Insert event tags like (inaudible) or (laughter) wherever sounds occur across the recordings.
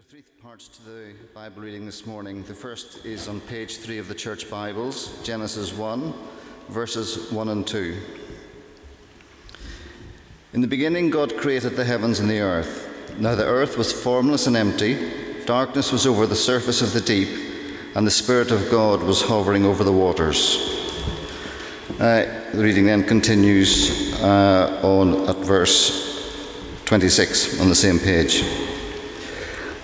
There are three parts to the Bible reading this morning. The first is on page three of the Church Bibles, Genesis 1, verses 1 and 2. In the beginning, God created the heavens and the earth. Now the earth was formless and empty, darkness was over the surface of the deep, and the Spirit of God was hovering over the waters. Uh, the reading then continues uh, on at verse 26 on the same page.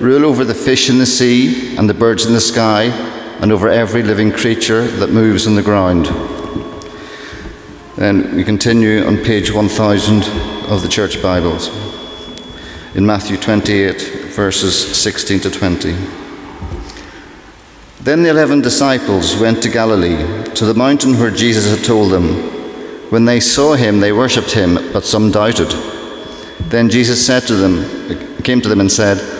rule over the fish in the sea and the birds in the sky, and over every living creature that moves on the ground. Then we continue on page 1000 of the Church Bibles in Matthew 28, verses 16 to 20. Then the eleven disciples went to Galilee, to the mountain where Jesus had told them. When they saw him, they worshipped him, but some doubted. Then Jesus said to them, came to them and said,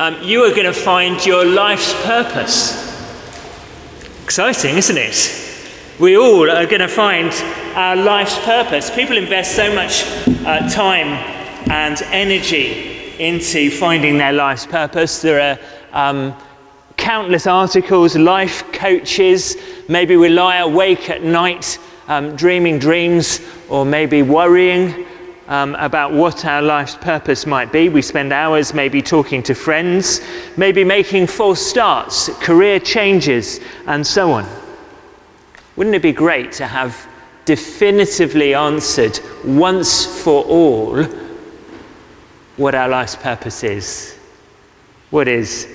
um, you are going to find your life's purpose. Exciting, isn't it? We all are going to find our life's purpose. People invest so much uh, time and energy into finding their life's purpose. There are um, countless articles, life coaches. Maybe we lie awake at night um, dreaming dreams or maybe worrying um, about what our life's purpose might be. We spend hours maybe talking to friends, maybe making false starts, career changes, and so on. Wouldn't it be great to have definitively answered once for all what our life's purpose is? What is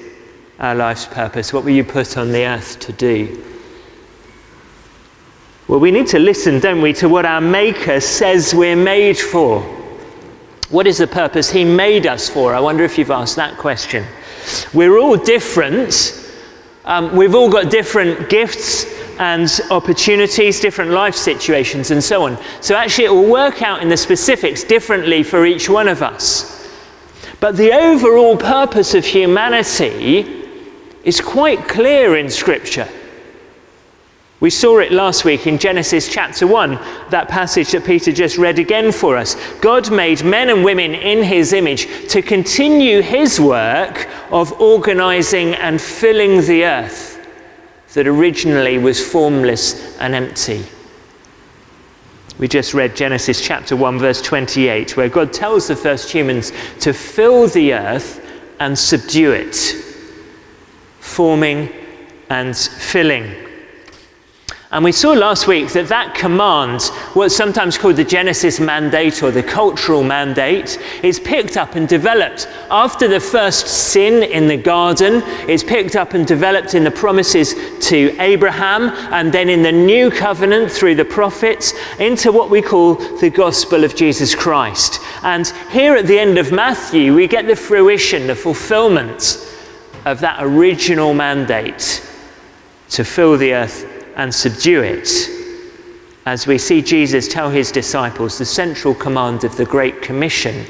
our life's purpose? What were you put on the earth to do? Well, we need to listen, don't we, to what our Maker says we're made for. What is the purpose He made us for? I wonder if you've asked that question. We're all different. Um, we've all got different gifts and opportunities, different life situations, and so on. So, actually, it will work out in the specifics differently for each one of us. But the overall purpose of humanity is quite clear in Scripture. We saw it last week in Genesis chapter 1, that passage that Peter just read again for us. God made men and women in his image to continue his work of organizing and filling the earth that originally was formless and empty. We just read Genesis chapter 1, verse 28, where God tells the first humans to fill the earth and subdue it, forming and filling. And we saw last week that that command, what's sometimes called the Genesis mandate or the cultural mandate, is picked up and developed after the first sin in the garden. It's picked up and developed in the promises to Abraham and then in the new covenant through the prophets into what we call the gospel of Jesus Christ. And here at the end of Matthew, we get the fruition, the fulfillment of that original mandate to fill the earth and subdue it. As we see Jesus tell his disciples the central command of the Great Commission,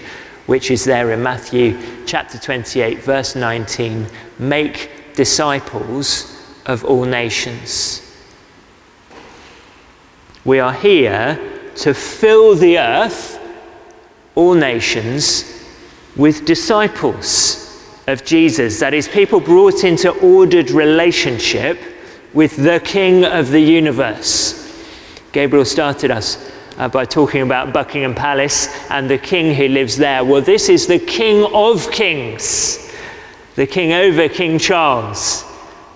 which is there in Matthew chapter 28, verse 19 make disciples of all nations. We are here to fill the earth, all nations, with disciples of Jesus. That is, people brought into ordered relationship with the King of the universe. Gabriel started us uh, by talking about Buckingham Palace and the king who lives there. Well, this is the King of Kings, the King over King Charles,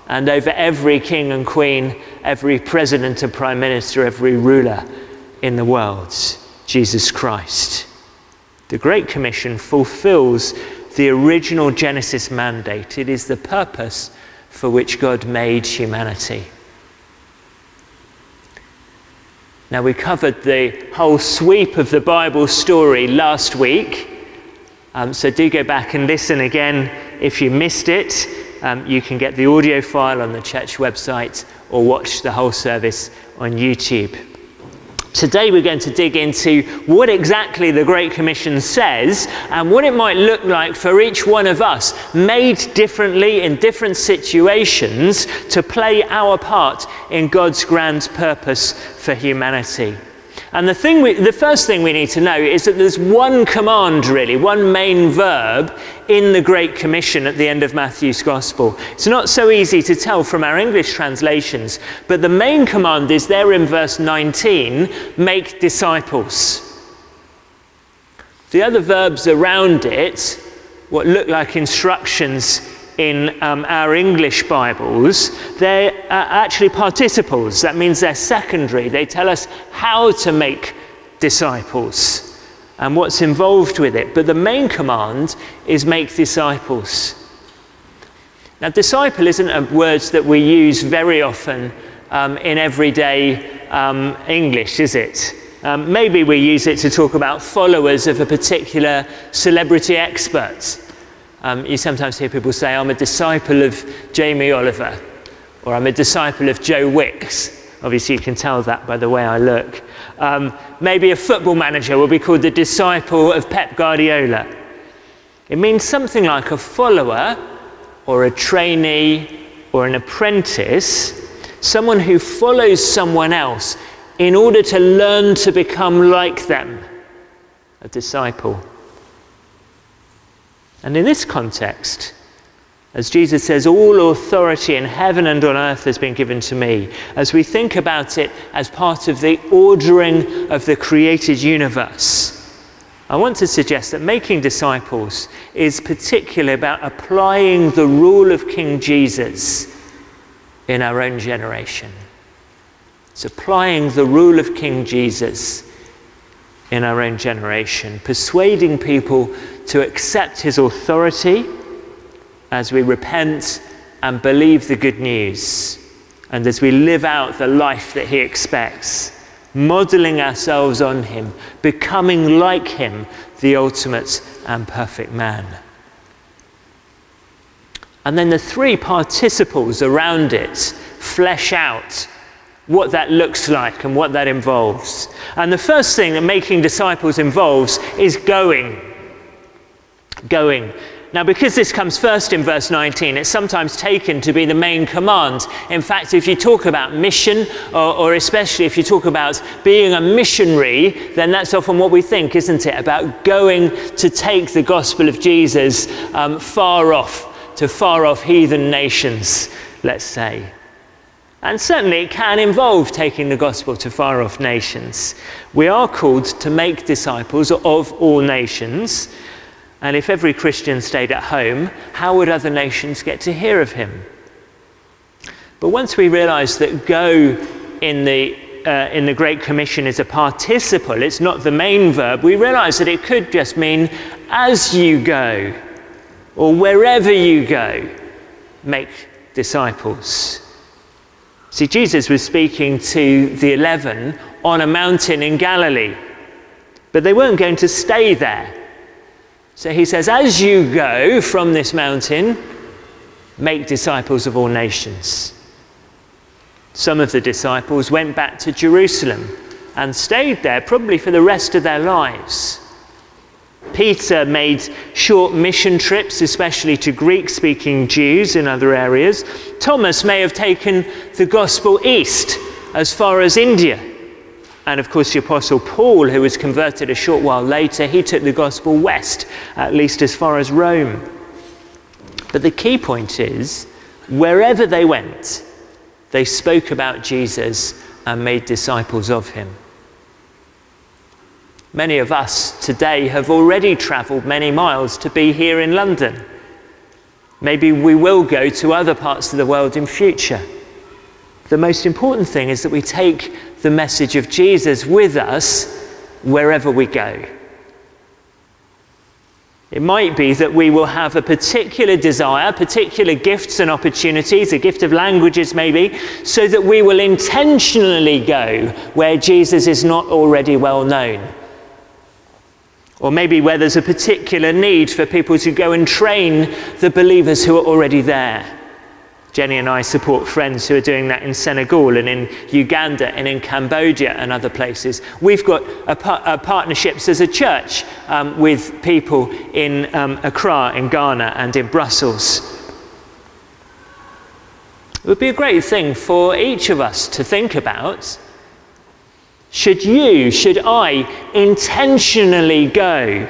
and over every king and queen, every president and prime minister, every ruler in the world, Jesus Christ. The Great Commission fulfills the original Genesis mandate. It is the purpose for which God made humanity. Now, we covered the whole sweep of the Bible story last week, um, so do go back and listen again if you missed it. Um, you can get the audio file on the church website or watch the whole service on YouTube. Today, we're going to dig into what exactly the Great Commission says and what it might look like for each one of us, made differently in different situations, to play our part in God's grand purpose for humanity. And the, thing we, the first thing we need to know is that there's one command, really, one main verb in the Great Commission at the end of Matthew's Gospel. It's not so easy to tell from our English translations, but the main command is there in verse 19 make disciples. The other verbs around it, what look like instructions in um, our English Bibles, they're uh, actually participles. That means they're secondary. They tell us how to make disciples and what's involved with it. But the main command is make disciples. Now, disciple isn't a word that we use very often um, in everyday um, English, is it? Um, maybe we use it to talk about followers of a particular celebrity expert. Um, you sometimes hear people say, I'm a disciple of Jamie Oliver, or I'm a disciple of Joe Wicks. Obviously, you can tell that by the way I look. Um, maybe a football manager will be called the disciple of Pep Guardiola. It means something like a follower, or a trainee, or an apprentice, someone who follows someone else in order to learn to become like them, a disciple. And in this context, as Jesus says, all authority in heaven and on earth has been given to me, as we think about it as part of the ordering of the created universe, I want to suggest that making disciples is particularly about applying the rule of King Jesus in our own generation. It's applying the rule of King Jesus in our own generation, persuading people to accept his authority as we repent and believe the good news, and as we live out the life that he expects, modeling ourselves on him, becoming like him, the ultimate and perfect man. And then the three participles around it flesh out what that looks like and what that involves. And the first thing that making disciples involves is going going. Now, because this comes first in verse 19, it's sometimes taken to be the main command. In fact, if you talk about mission, or, or, especially if you talk about being a missionary, then that's often what we think, isn't it? About going to take the gospel of Jesus um, far off, to far off heathen nations, let's say. And certainly it can involve taking the gospel to far off nations. We are called to make disciples of all nations. And if every Christian stayed at home, how would other nations get to hear of him? But once we realize that go in the, uh, in the Great Commission is a participle, it's not the main verb, we realize that it could just mean as you go or wherever you go, make disciples. See, Jesus was speaking to the eleven on a mountain in Galilee, but they weren't going to stay there. So he says, As you go from this mountain, make disciples of all nations. Some of the disciples went back to Jerusalem and stayed there, probably for the rest of their lives. Peter made short mission trips, especially to Greek speaking Jews in other areas. Thomas may have taken the gospel east as far as India. And of course, the Apostle Paul, who was converted a short while later, he took the gospel west, at least as far as Rome. But the key point is wherever they went, they spoke about Jesus and made disciples of him. Many of us today have already travelled many miles to be here in London. Maybe we will go to other parts of the world in future. The most important thing is that we take the message of Jesus with us wherever we go. It might be that we will have a particular desire, particular gifts and opportunities, a gift of languages maybe, so that we will intentionally go where Jesus is not already well known. Or maybe where there's a particular need for people to go and train the believers who are already there. Jenny and I support friends who are doing that in Senegal and in Uganda and in Cambodia and other places. We've got a, par- a partnerships as a church um, with people in um, Accra, in Ghana, and in Brussels. It would be a great thing for each of us to think about. Should you, should I intentionally go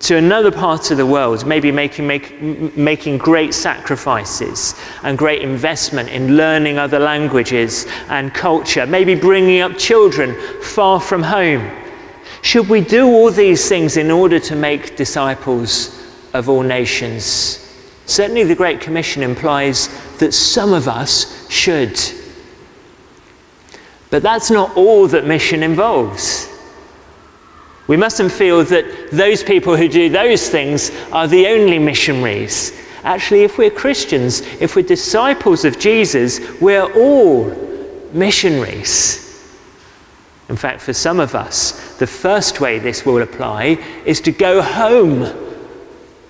to another part of the world, maybe making, make, making great sacrifices and great investment in learning other languages and culture, maybe bringing up children far from home. Should we do all these things in order to make disciples of all nations? Certainly, the Great Commission implies that some of us should. But that's not all that mission involves. We mustn't feel that those people who do those things are the only missionaries. Actually, if we're Christians, if we're disciples of Jesus, we're all missionaries. In fact, for some of us, the first way this will apply is to go home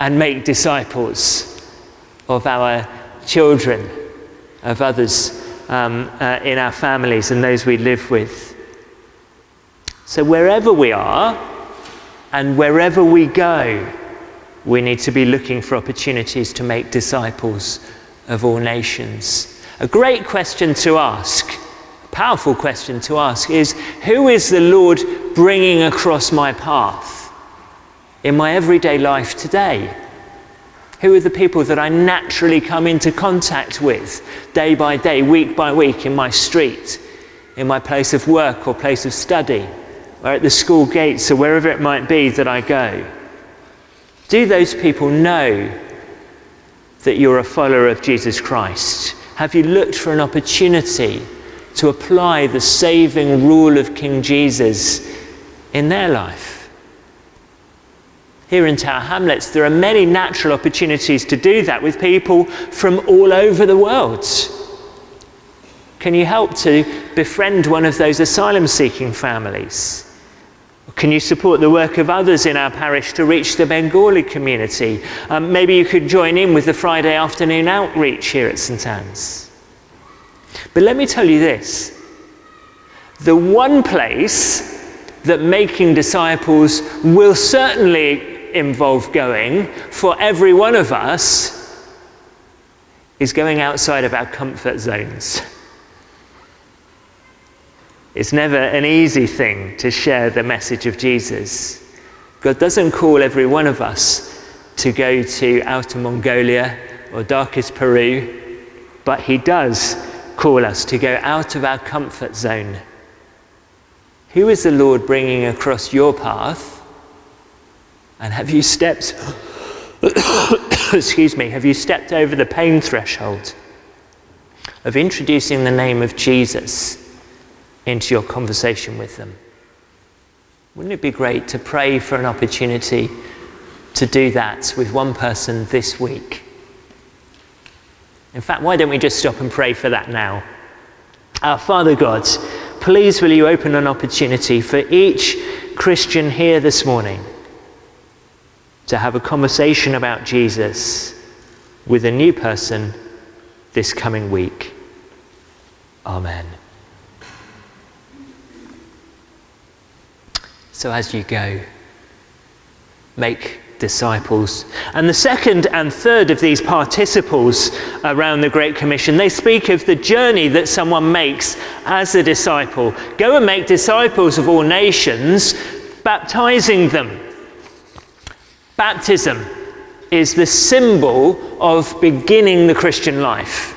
and make disciples of our children, of others um, uh, in our families and those we live with. So, wherever we are and wherever we go, we need to be looking for opportunities to make disciples of all nations. A great question to ask, a powerful question to ask, is Who is the Lord bringing across my path in my everyday life today? Who are the people that I naturally come into contact with day by day, week by week in my street, in my place of work or place of study? or at the school gates or wherever it might be that I go? Do those people know that you're a follower of Jesus Christ? Have you looked for an opportunity to apply the saving rule of King Jesus in their life? Here in Tower Hamlets, there are many natural opportunities to do that with people from all over the world. Can you help to befriend one of those asylum seeking families? Can you support the work of others in our parish to reach the Bengali community? Um, maybe you could join in with the Friday afternoon outreach here at St Anne's. But let me tell you this the one place that making disciples will certainly involve going for every one of us is going outside of our comfort zones. It's never an easy thing to share the message of Jesus. God doesn't call every one of us to go to outer Mongolia or darkest Peru, but He does call us to go out of our comfort zone. Who is the Lord bringing across your path? And have you stepped, (coughs) excuse me, have you stepped over the pain threshold of introducing the name of Jesus? into your conversation with them. Wouldn't it be great to pray for an opportunity to do that with one person this week? In fact, why don't we just stop and pray for that now? Our Father God, please will you open an opportunity for each Christian here this morning to have a conversation about Jesus with a new person this coming week. Amen. So as you go, make disciples. And the second and third of these participles around the Great Commission, they speak of the journey that someone makes as a disciple. Go and make disciples of all nations, baptizing them. Baptism is the symbol of beginning the Christian life.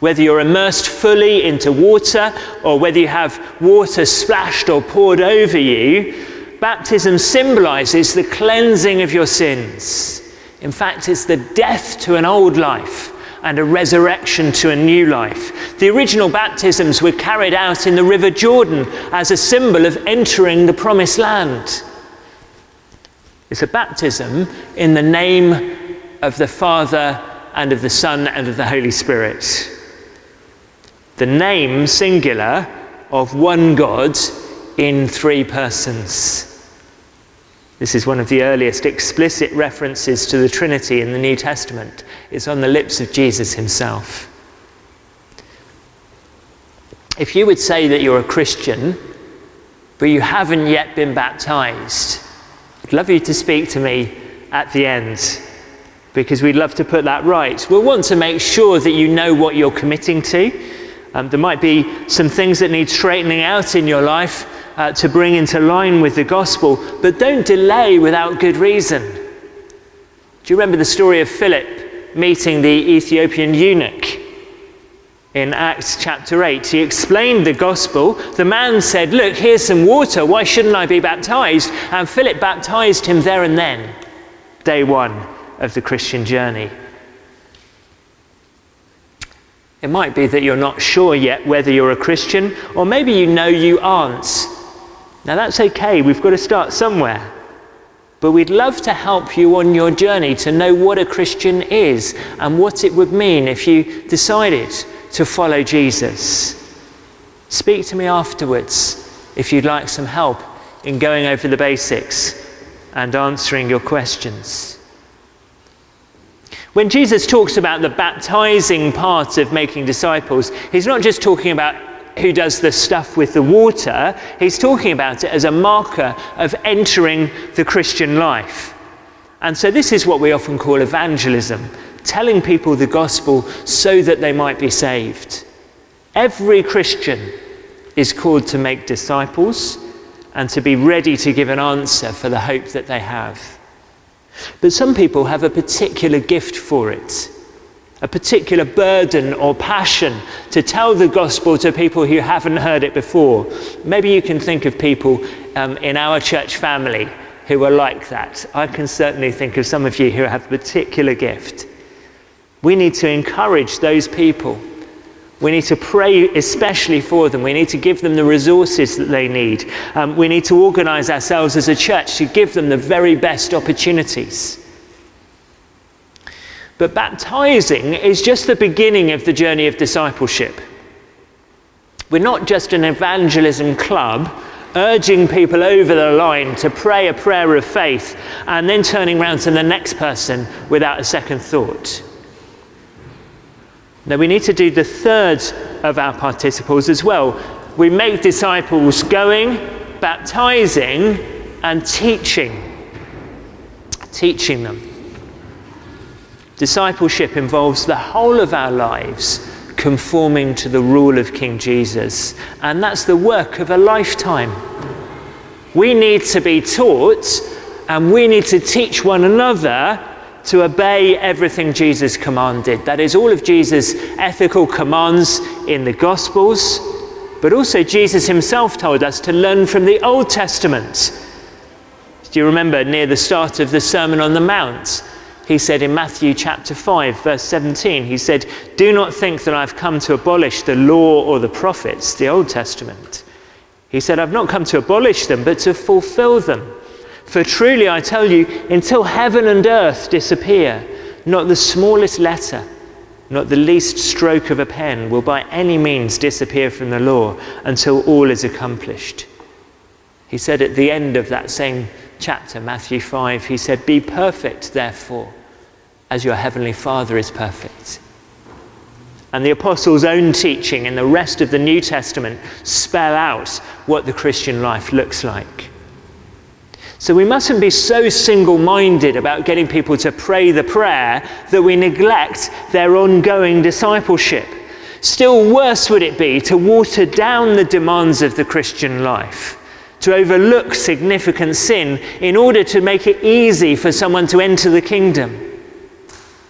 Whether you're immersed fully into water or whether you have water splashed or poured over you, baptism symbolizes the cleansing of your sins. In fact, it's the death to an old life and a resurrection to a new life. The original baptisms were carried out in the River Jordan as a symbol of entering the promised land. It's a baptism in the name of the Father and of the Son and of the Holy Spirit. The name, singular, of one God in three persons. This is one of the earliest explicit references to the Trinity in the New Testament. It's on the lips of Jesus himself. If you would say that you're a Christian, but you haven't yet been baptized, I'd love you to speak to me at the end because we'd love to put that right. We'll want to make sure that you know what you're committing to. Um, there might be some things that need straightening out in your life uh, to bring into line with the gospel, but don't delay without good reason. Do you remember the story of Philip meeting the Ethiopian eunuch? In Acts chapter 8. He explained the gospel. The man said, Look, here's some water. Why shouldn't I be baptized? And Philip baptized him there and then, day one of the Christian journey. It might be that you're not sure yet whether you're a Christian, or maybe you know you aren't. Now that's okay, we've got to start somewhere. But we'd love to help you on your journey to know what a Christian is and what it would mean if you decided to follow Jesus. Speak to me afterwards if you'd like some help in going over the basics and answering your questions. When Jesus talks about the baptizing part of making disciples, he's not just talking about who does the stuff with the water, he's talking about it as a marker of entering the Christian life. And so, this is what we often call evangelism telling people the gospel so that they might be saved. Every Christian is called to make disciples and to be ready to give an answer for the hope that they have. But some people have a particular gift for it a particular burden or passion to tell the gospel to people who haven't heard it before. Maybe you can think of people um, in our church family who are like that. I can certainly think of some of you who have a particular gift. We need to encourage those people. We need to pray especially for them. We need to give them the resources that they need. Um, we need to organize ourselves as a church to give them the very best opportunities. But baptizing is just the beginning of the journey of discipleship. We're not just an evangelism club urging people over the line to pray a prayer of faith and then turning around to the next person without a second thought. Now, we need to do the third of our participles as well. We make disciples going, baptizing, and teaching. Teaching them. Discipleship involves the whole of our lives conforming to the rule of King Jesus, and that's the work of a lifetime. We need to be taught and we need to teach one another to obey everything Jesus commanded. That is, all of Jesus' ethical commands in the Gospels, but also Jesus himself told us to learn from the Old Testament. Do you remember near the start of the Sermon on the Mount? he said in Matthew chapter 5, verse 17, he said, Do not think that I've come to abolish the law or the prophets, the Old Testament. He said, I've not come to abolish them, but to fulfill them. For truly I tell you, until heaven and earth disappear, not the smallest letter, not the least stroke of a pen will by any means disappear from the law until all is accomplished. He said at the end of that same chapter, Matthew 5, he said, Be perfect, therefore, as your heavenly Father is perfect. And the apostles' own teaching in the rest of the New Testament spell out what the Christian life looks like. So we mustn't be so single minded about getting people to pray the prayer that we neglect their ongoing discipleship. Still worse would it be to water down the demands of the Christian life to overlook significant sin in order to make it easy for someone to enter the kingdom.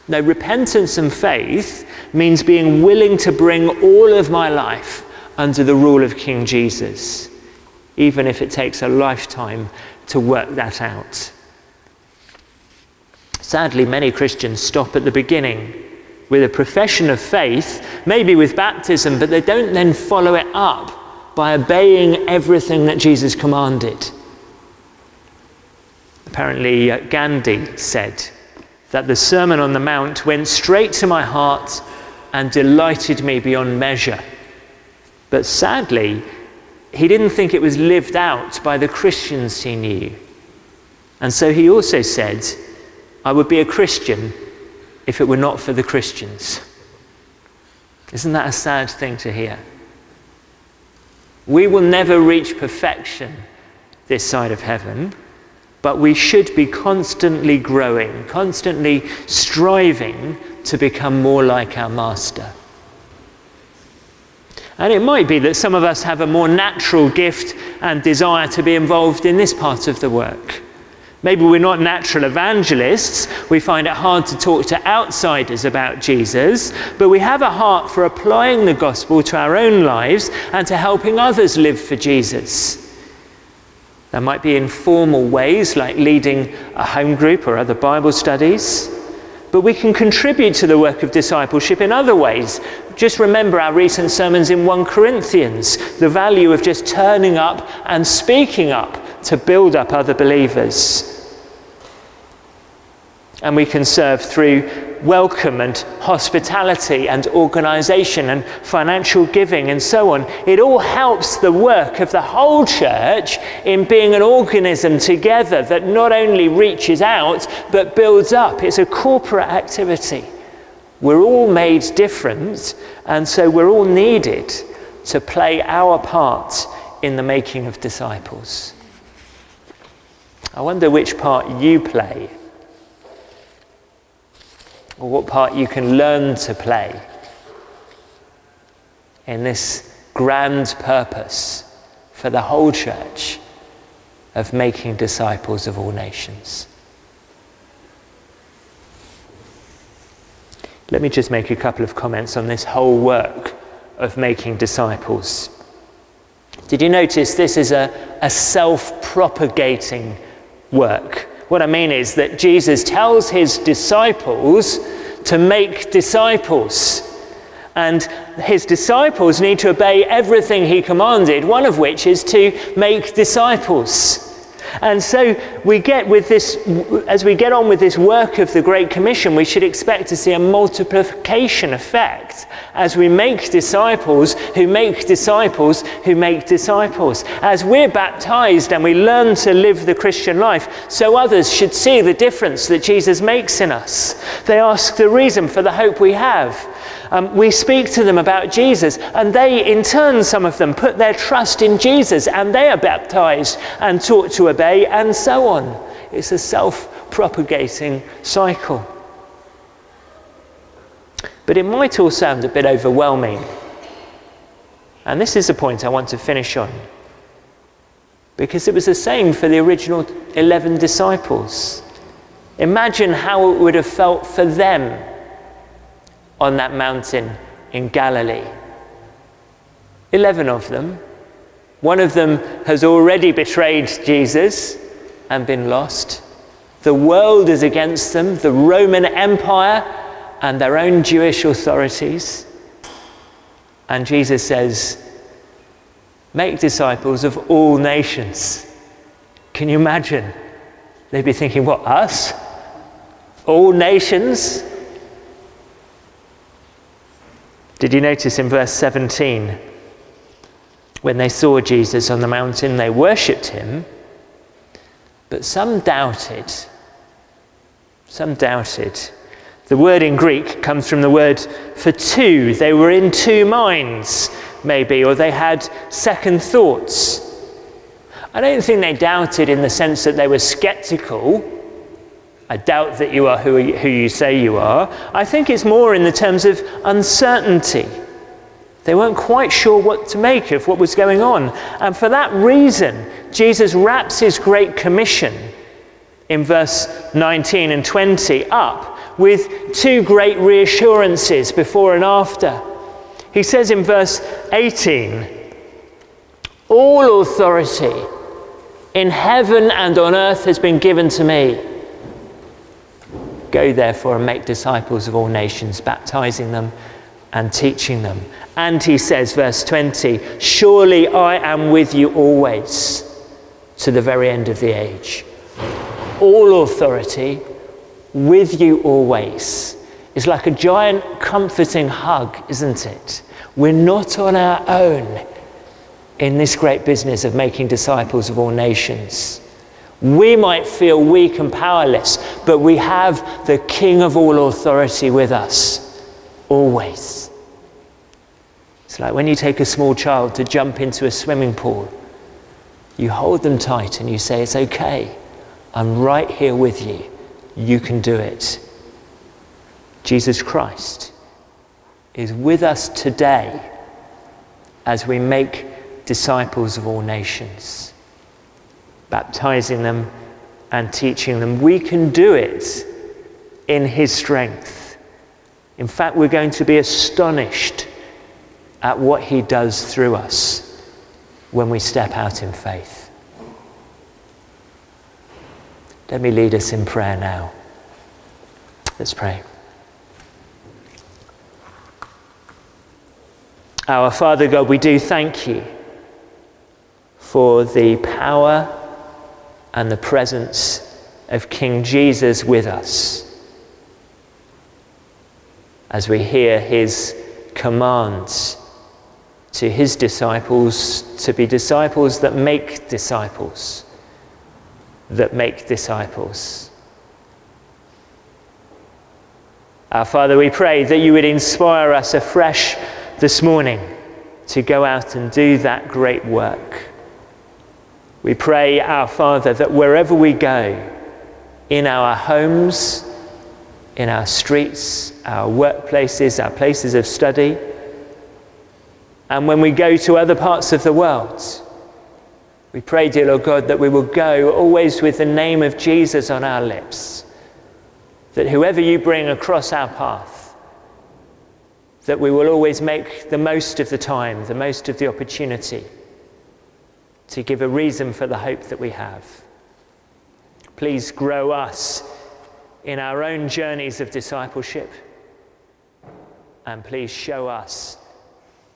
No, repentance and faith means being willing to bring all of my life under the rule of King Jesus, even if it takes a lifetime to work that out. Sadly, many Christians stop at the beginning with a profession of faith, maybe with baptism, but they don't then follow it up by obeying everything that Jesus commanded. Apparently, uh, Gandhi said that the Sermon on the Mount went straight to my heart and delighted me beyond measure. But sadly, he didn't think it was lived out by the Christians he knew. And so he also said, I would be a Christian if it were not for the Christians. Isn't that a sad thing to hear? We will never reach perfection this side of heaven, but we should be constantly growing, constantly striving to become more like our Master. And it might be that some of us have a more natural gift and desire to be involved in this part of the work. Maybe we're not natural evangelists. We find it hard to talk to outsiders about Jesus, but we have a heart for applying the gospel to our own lives and to helping others live for Jesus. That might be in formal ways like leading a home group or other Bible studies. But we can contribute to the work of discipleship in other ways. Just remember our recent sermons in 1 Corinthians, the value of just turning up and speaking up to build up other believers. And we can serve through welcome and hospitality and organization and financial giving and so on. It all helps the work of the whole church in being an organism together that not only reaches out but builds up. It's a corporate activity. We're all made different, and so we're all needed to play our part in the making of disciples. I wonder which part you play or what part you can learn to play in this grand purpose for the whole church of making disciples of all nations. Let me just make a couple of comments on this whole work of making disciples. Did you notice this is a, a self propagating work? What I mean is that Jesus tells his disciples to make disciples. And his disciples need to obey everything he commanded, one of which is to make disciples. And so we get with this, as we get on with this work of the Great Commission, we should expect to see a multiplication effect as we make disciples who make disciples who make disciples. As we're baptized and we learn to live the Christian life, so others should see the difference that Jesus makes in us. They ask the reason for the hope we have. Um, we speak to them about Jesus, and they, in turn, some of them, put their trust in Jesus, and they are baptized and taught to obey, and so on. It's a self propagating cycle. But it might all sound a bit overwhelming. And this is the point I want to finish on. Because it was the same for the original 11 disciples. Imagine how it would have felt for them on that mountain in Galilee. Eleven of them. One of them has already betrayed Jesus and been lost. The world is against them, the Roman Empire and their own Jewish authorities. And Jesus says, Make disciples of all nations. Can you imagine? They'd be thinking, What, us? All nations? Did you notice in verse 17? When they saw Jesus on the mountain, they worshipped him, but some doubted. Some doubted. The word in Greek comes from the word for two. They were in two minds, maybe, or they had second thoughts. I don't think they doubted in the sense that they were skeptical I doubt that you are who, who you say you are. I think it's more in the terms of uncertainty. They weren't quite sure what to make of what was going on. And for that reason, Jesus wraps his Great Commission in verse 19 and 20 up with two great reassurances before and after. He says in verse 18, All authority in heaven and on earth has been given to me. Go therefore and make disciples of all nations, baptizing them and teaching them. And he says, verse 20, Surely I am with you always to the very end of the age. All authority with you always is like a giant comforting hug, isn't it? We're not on our own in this great business of making disciples of all nations. We might feel weak and powerless, but we have the King of all authority with us, always. It's like when you take a small child to jump into a swimming pool, you hold them tight and you say, It's okay, I'm right here with you, you can do it. Jesus Christ is with us today as we make disciples of all nations baptizing them and teaching them. We can do it in His strength. In fact, we're going to be astonished at what He does through us when we step out in faith. Let me lead us in prayer now. Let's pray. Our Father God, we do thank you for the power and the presence of King Jesus with us as we hear his commands to his disciples to be disciples that make disciples, that make disciples. Our Father, we pray that you would inspire us afresh this morning to go out and do that great work. We pray, our Father, that wherever we go, in our homes, in our streets, our workplaces, our places of study, and when we go to other parts of the world, we pray, dear Lord God, that we will go always with the name of Jesus on our lips. That whoever you bring across our path, that we will always make the most of the time, the most of the opportunity to give a reason for the hope that we have. Please grow us in our own journeys of discipleship. And please show us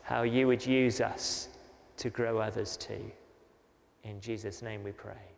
how you would use us to grow others too. In Jesus' name we pray.